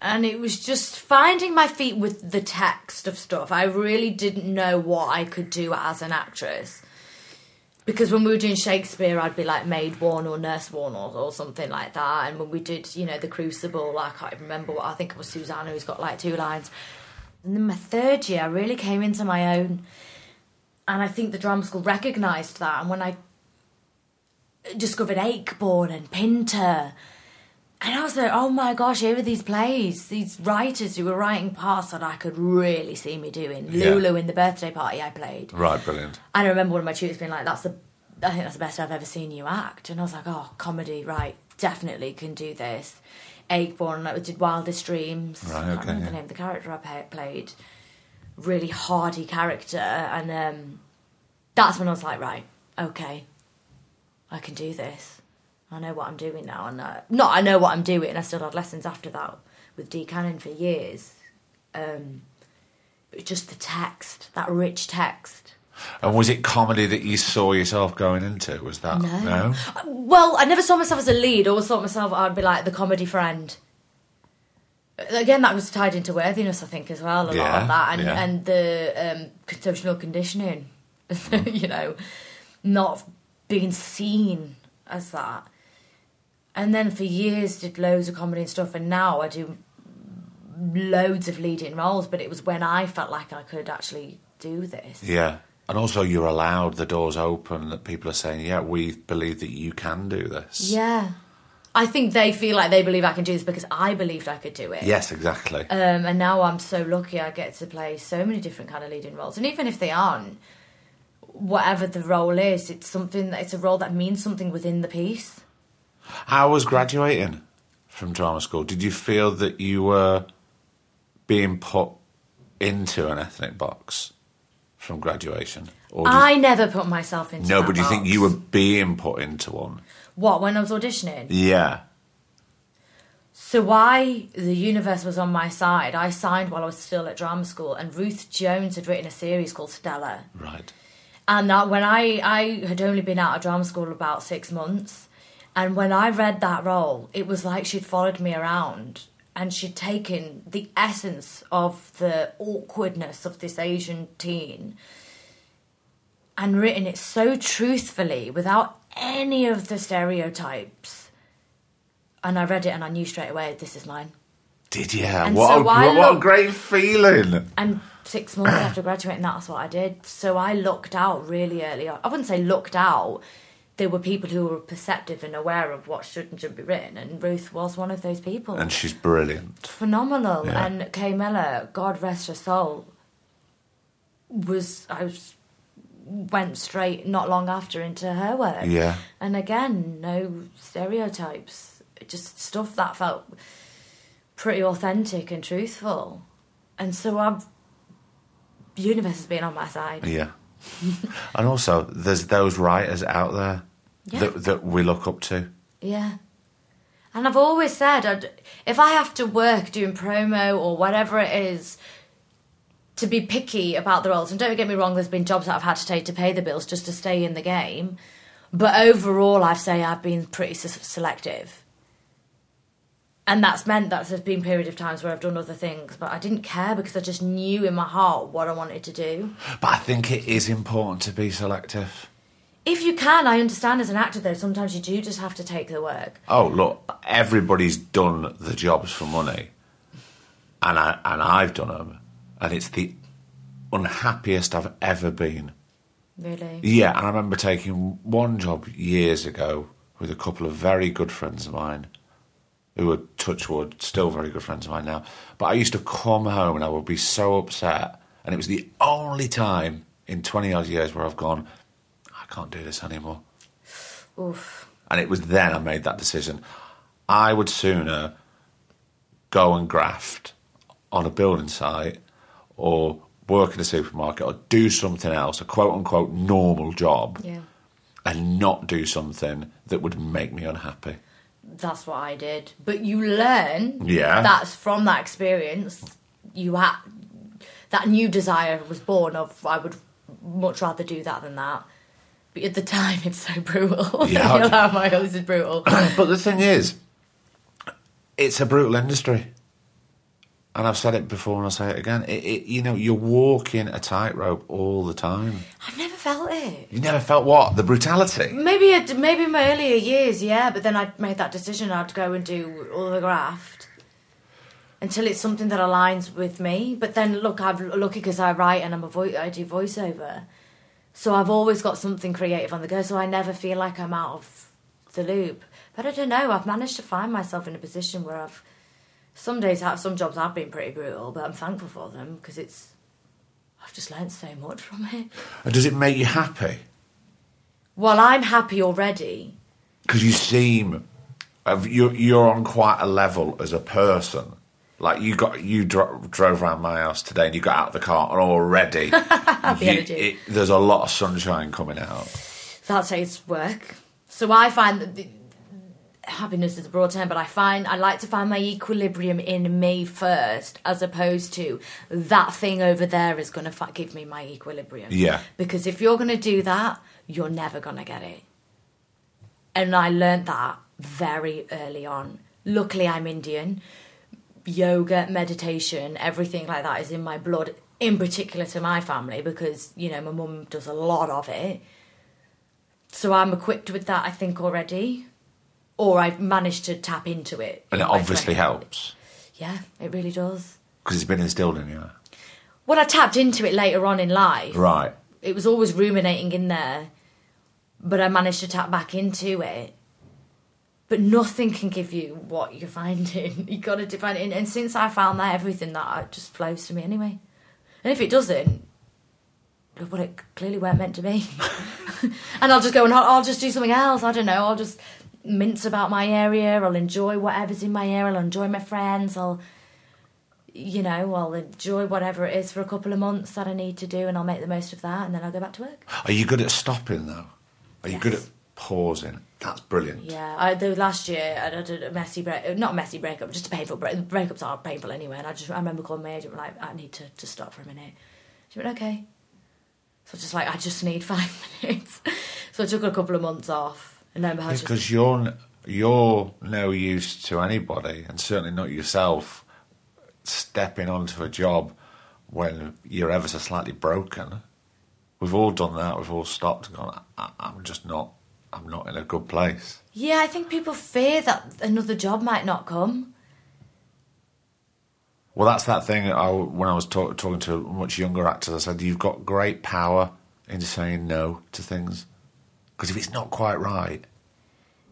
and it was just finding my feet with the text of stuff. I really didn't know what I could do as an actress. Because when we were doing Shakespeare, I'd be like maid one or nurse one or, or something like that. And when we did, you know, The Crucible, I can't even remember what I think it was Susanna who's got like two lines. And then my third year, I really came into my own. And I think the drama school recognised that. And when I discovered Ayckbourn and Pinter. And I was like, oh my gosh, here are these plays, these writers who were writing parts that I could really see me doing. Yeah. Lulu in the birthday party I played. right, brilliant. And I remember one of my tutors being like, that's the, I think that's the best I've ever seen you act. And I was like, oh, comedy, right, definitely can do this. Ayckbourn, I did Wildest Dreams. Right, I can't okay, remember yeah. the name of the character I played. Really hardy character. And um, that's when I was like, right, okay, I can do this. I know what I'm doing now. And uh, not I know what I'm doing. I still had lessons after that with Dee Cannon for years. Um, but just the text, that rich text. And was it comedy that you saw yourself going into? Was that No. Well, I never saw myself as a lead. I always thought myself I'd be like the comedy friend. Again, that was tied into worthiness, I think, as well. A lot of that, and yeah. and the um, social conditioning. (laughs) you know, not being seen as that. And then for years did loads of comedy and stuff, and now I do loads of leading roles. But it was when I felt like I could actually do this. Yeah. And also, you're allowed the doors open that people are saying, yeah, we believe that you can do this. Yeah. I think they feel like they believe I can do this because I believed I could do it. Yes, exactly. Um, and now I'm so lucky I get to play so many different kind of leading roles. And even if they aren't, whatever the role is, it's something that it's a role that means something within the piece. How was graduating from drama school? Did you feel that you were being put into an ethnic box from graduation? Or I never put myself into no, but do you think you were being put into one? what when I was auditioning? Yeah. So why the universe was on my side? I signed while I was still at drama school, and Ruth Jones had written a series called Stella. Right. And that when I I had only been out of drama school about six months, and when I read that role, it was like she'd followed me around and she'd taken the essence of the awkwardness of this Asian teen and written it so truthfully without any of the stereotypes. And I read it and I knew straight away this is mine. Did you? And What, so a, what a great feeling. And six months after graduating, that's what I did. So I looked out really early on. I wouldn't say looked out. There were people who were perceptive and aware of what should and shouldn't be written, and Ruth was one of those people. And she's brilliant. phenomenal. Yeah. And Kay Mellor, God rest her soul, was I was went straight not long after into her work. Yeah. And again, no stereotypes. Just stuff that felt pretty authentic and truthful. And so I've universe has been on my side. Yeah. (laughs) and also, there's those writers out there Yeah. that, that we look up to. Yeah. And I've always said, I'd, if I have to work doing promo or whatever it is, to be picky about the roles, and don't get me wrong, there's been jobs that I've had to take to pay the bills just to stay in the game, but overall, I'd say I've been pretty selective. And that's meant that there's been period of times where I've done other things, but I didn't care because I just knew in my heart what I wanted to do. But I think it is important to be selective. If you can, I understand as an actor though, sometimes you do just have to take the work. Oh, look, everybody's done the jobs for money, and I and I've done them, and it's the unhappiest I've ever been. Really. Yeah, and I remember taking one job years ago with a couple of very good friends of mine, who are touchwood, still very good friends of mine now. But I used to come home and I would be so upset, and it was the only time in twenty odd years where I've gone, I can't do this anymore. Oof. And it was then I made that decision. I would sooner go and graft on a building site or work in a supermarket or do something else, a quote unquote normal job, Yeah. and not do something that would make me unhappy. That's what I did. But you learn Yeah. that's from that experience you had that new desire was born of I would much rather do that than that. But at the time it's so brutal. (laughs) Yeah. I feel like oh my God, this is brutal. (clears throat) but the thing is, it's a brutal industry. And I've said it before and I'll say it again. It, it, you know, you're walking a tightrope all the time. I've never felt it. You never felt what? The brutality? Maybe it, maybe in my earlier years, yeah, but then I made that decision I'd go and do all the graft until it's something that aligns with me. But then look, I'm lucky because I write and I'm a vo- I do voiceover, so I've always got something creative on the go. So I never feel like I'm out of the loop. But I don't know. I've managed to find myself in a position where I've some days some jobs have been pretty brutal, but I'm thankful for them because it's I've just learned so much from it. And does it make you happy? Well, I'm happy already. because you seem uh, you're you're on quite a level as a person. Like you got you dro- drove around my house today and you got out of the car and already (laughs) you- it- there's a lot of sunshine coming out. that's how it's work. So I find that happiness is a broad term, but I find I like to find my equilibrium in me first, as opposed to that thing over there is going to fa- give me my equilibrium. Yeah. Because if you're going to do that, you're never going to get it. And I learnt that very early on. Luckily, I'm Indian. Yoga, meditation, everything like that is in my blood, in particular to my family, because, you know, my mum does a lot of it. So I'm equipped with that, I think, already. Or I've managed to tap into it. And it obviously 20s. helps Yeah, it really does. because it's been instilled in you. Well, I tapped into it later on in life. Right. It was always ruminating in there, but I managed to tap back into it. But nothing can give you what you're finding. (laughs) You got to define it. And since I found that, everything that just flows to me anyway. And if it doesn't, well, it clearly weren't meant to be. (laughs) and I'll just go and I'll, I'll just do something else. I don't know. I'll just mince about my area. I'll enjoy whatever's in my area. I'll enjoy my friends. I'll, you know, I'll enjoy whatever it is for a couple of months that I need to do, and I'll make the most of that, and then I'll go back to work. Are you good at stopping though? Are you good at pausing? That's brilliant. Yeah, I, the last year I did a messy break, not a messy breakup, just a painful break. Breakups are painful anyway, and I just I remember calling my agent like, I need to, to stop for a minute. She went, okay. So I just like I just need (laughs) five minutes. so I took a couple of months off, and then I was just Because you're you're no use to anybody, and certainly not yourself, stepping onto a job when you're ever so slightly broken. We've all done that. We've all stopped and gone. I, I'm just not. I'm not in a good place. Yeah, I think people fear that another job might not come. Well, that's that thing. I, when I was talk, talking to much younger actors, I said you've got great power in saying no to things because if it's not quite right,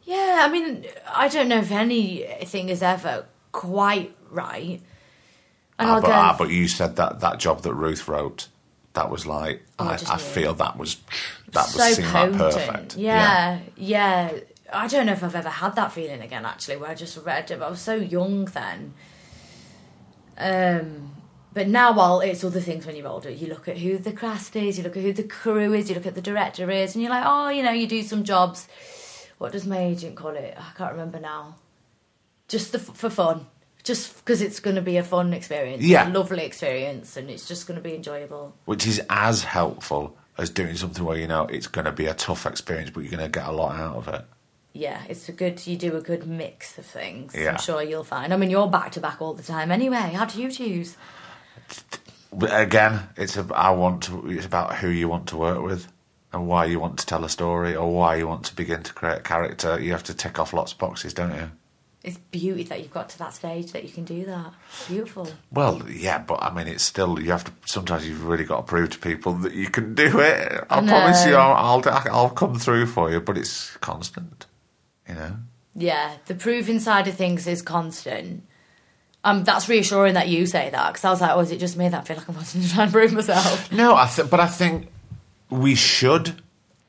Yeah, I mean, I don't know if anything is ever quite right. And Ah, but, go. ah, but you said that that job that Ruth wrote, that was like Oh, I I, I feel that was that so was potent. perfect. Yeah, yeah, I don't know if I've ever had that feeling again. Actually, where I just read it. I was so young then. Um, but now, while it's other things when you're older, you look at who the cast is, you look at who the crew is, you look at the director is, and you're like, oh, you know, you do some jobs. What does my agent call it? I can't remember now. Just the, for fun. Just because it's going to be a fun experience, Yeah. a lovely experience, and it's just going to be enjoyable. which is as helpful as doing something where you know it's going to be a tough experience, but you're going to get a lot out of it. yeah, it's a good. You do a good mix of things. Yeah. I'm sure you'll find. I mean, you're back to back all the time anyway. How do you choose? Again, it's a, I want to. It's about who you want to work with and why you want to tell a story or why you want to begin to create a character. You have to tick off lots of boxes, don't you? It's beauty that you've got to that stage that you can do that. Beautiful. Well, yeah, but I mean, it's still you have to. Sometimes you've really got to prove to people that you can do it. I I promise you. I'll, I'll I'll come through for you, but it's constant. You know. Yeah, the proving side of things is constant. Um, that's reassuring that you say that because I was like, oh, is it just me that I feel like I'm trying to prove myself? (laughs) No, I th- but I think we should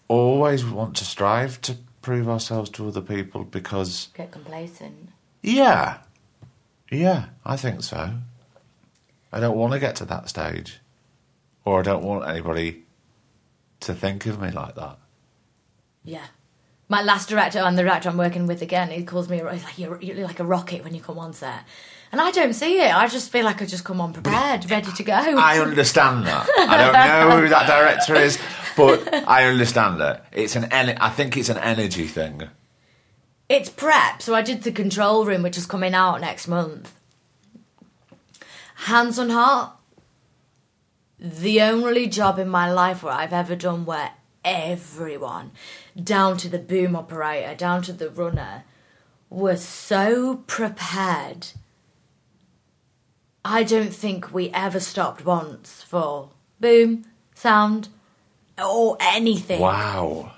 always want to strive to prove ourselves to other people because, Get complacent. yeah, yeah, I think so. I don't want to get to that stage, or I don't want anybody to think of me like that. Yeah. My last director and the director I'm working with again, he calls me he's like you're, you're like a rocket when you come on set, and I don't see it. I just feel like I just come on prepared, ready to go. I understand that. I don't know who that director is, but I understand that it's an. En- I think it's an energy thing. It's prep, so I did the control room, which is coming out next month. Hands on heart, the only job in my life where I've ever done where everyone, down to the boom operator, down to the runner, were so prepared. I don't think we ever stopped once for boom, sound, or anything Wow.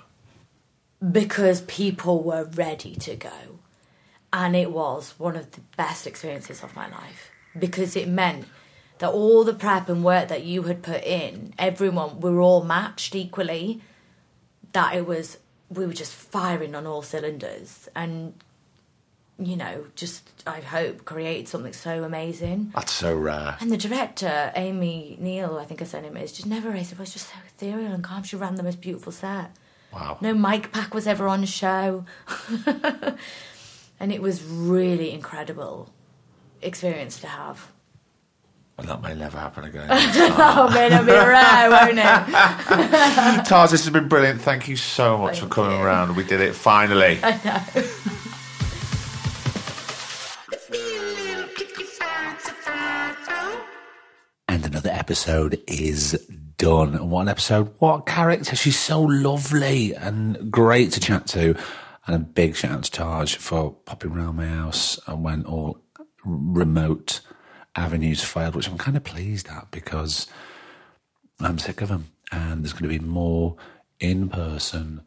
because people were ready to go. And it was one of the best experiences of my life because it meant that all the prep and work that you had put in, everyone, we were all matched equally. That it was, we were just firing on all cylinders. And, you know, just, I hope, created something so amazing. That's so rare. And the director, Amy Neal, I think her name is, just never erased it. was just so ethereal and calm. She ran the most beautiful set. Wow. No mic pack was ever on show. (laughs) and it was really incredible experience to have. Well, that may never happen again. (laughs) Oh, man, it'll be rare, won't it? (laughs) Taz, this has been brilliant. Thank you so much Thank for coming you. around. We did it finally. (laughs) And another episode is done. And What an episode. What character. She's so lovely and great to chat to. And a big shout out to Taj for popping round my house and when all remote avenues failed, which I'm kind of pleased at because I'm sick of them. And there's going to be more in person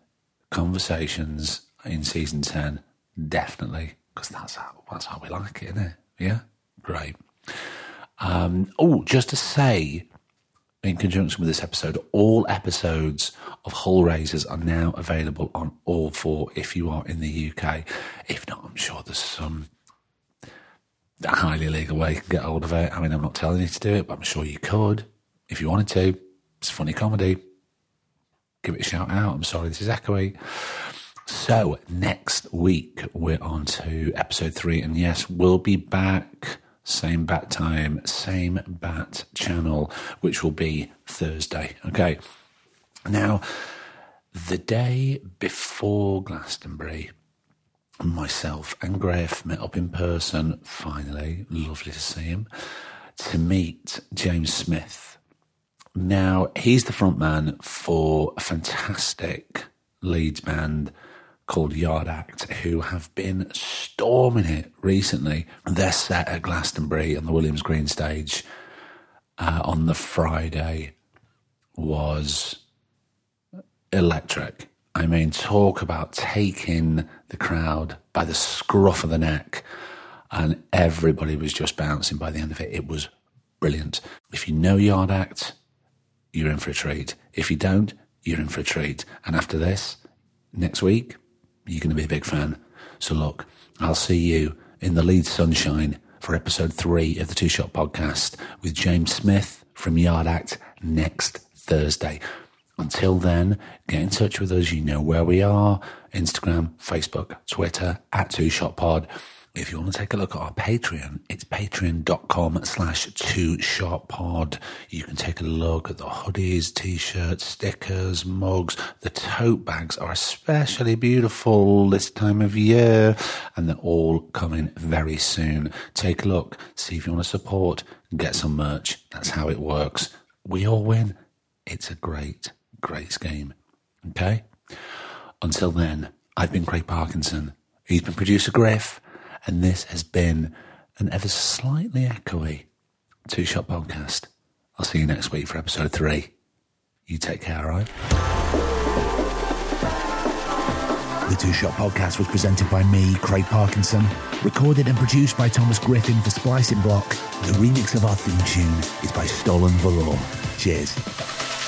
conversations in season 10, definitely, because that's how, that's how we like it, isn't it? Yeah? Great. Um, oh, just to say, in conjunction with this episode, all episodes of Hullraisers are now available on all four if you are in the UK. If not, I'm sure there's some highly legal way you can get hold of it. I mean, I'm not telling you to do it, but I'm sure you could if you wanted to. It's funny comedy. Give it a shout out. I'm sorry, this is echoey. So next week we're on to episode three, and yes, we'll be back. Same bat time, same bat channel, which will be Thursday. Okay. Now, the day before Glastonbury, myself and Griff met up in person. Finally, lovely to see him. To meet James Smith. Now, he's the front man for a fantastic Leeds band called Yard Act, who have been storming it recently. They're set at Glastonbury on the William's Green stage uh, on the Friday was electric. I mean, talk about taking the crowd by the scruff of the neck, and everybody was just bouncing by the end of it. It was brilliant. If you know Yard Act, you're in for a treat. If you don't, you're in for a treat. And after this, next week, you're going to be a big fan. So look, I'll see you in the Leeds Sunshine for episode three of the Two Shot Podcast with James Smith from Yard Act next Thursday. Until then, get in touch with us. You know where we are Instagram, Facebook, Twitter, at Two Shot Pod. If you want to take a look at our Patreon, it's patreon.com slash two shot pod. You can take a look at the hoodies, t-shirts, stickers, mugs. The tote bags are especially beautiful this time of year and they're all coming very soon. Take a look, see if you want to support, get some merch. That's how it works. We all win. It's a great, great scheme. Okay? Until then, I've been Craig Parkinson. He's been producer Griff. And this has been an ever slightly echoey two shot podcast. I'll see you next week for episode three. You take care, all right? The Two Shot Podcast was presented by me, Craig Parkinson, recorded and produced by Thomas Griffin for Splicing Block. The remix of our theme tune is by Stolen Valor. Cheers.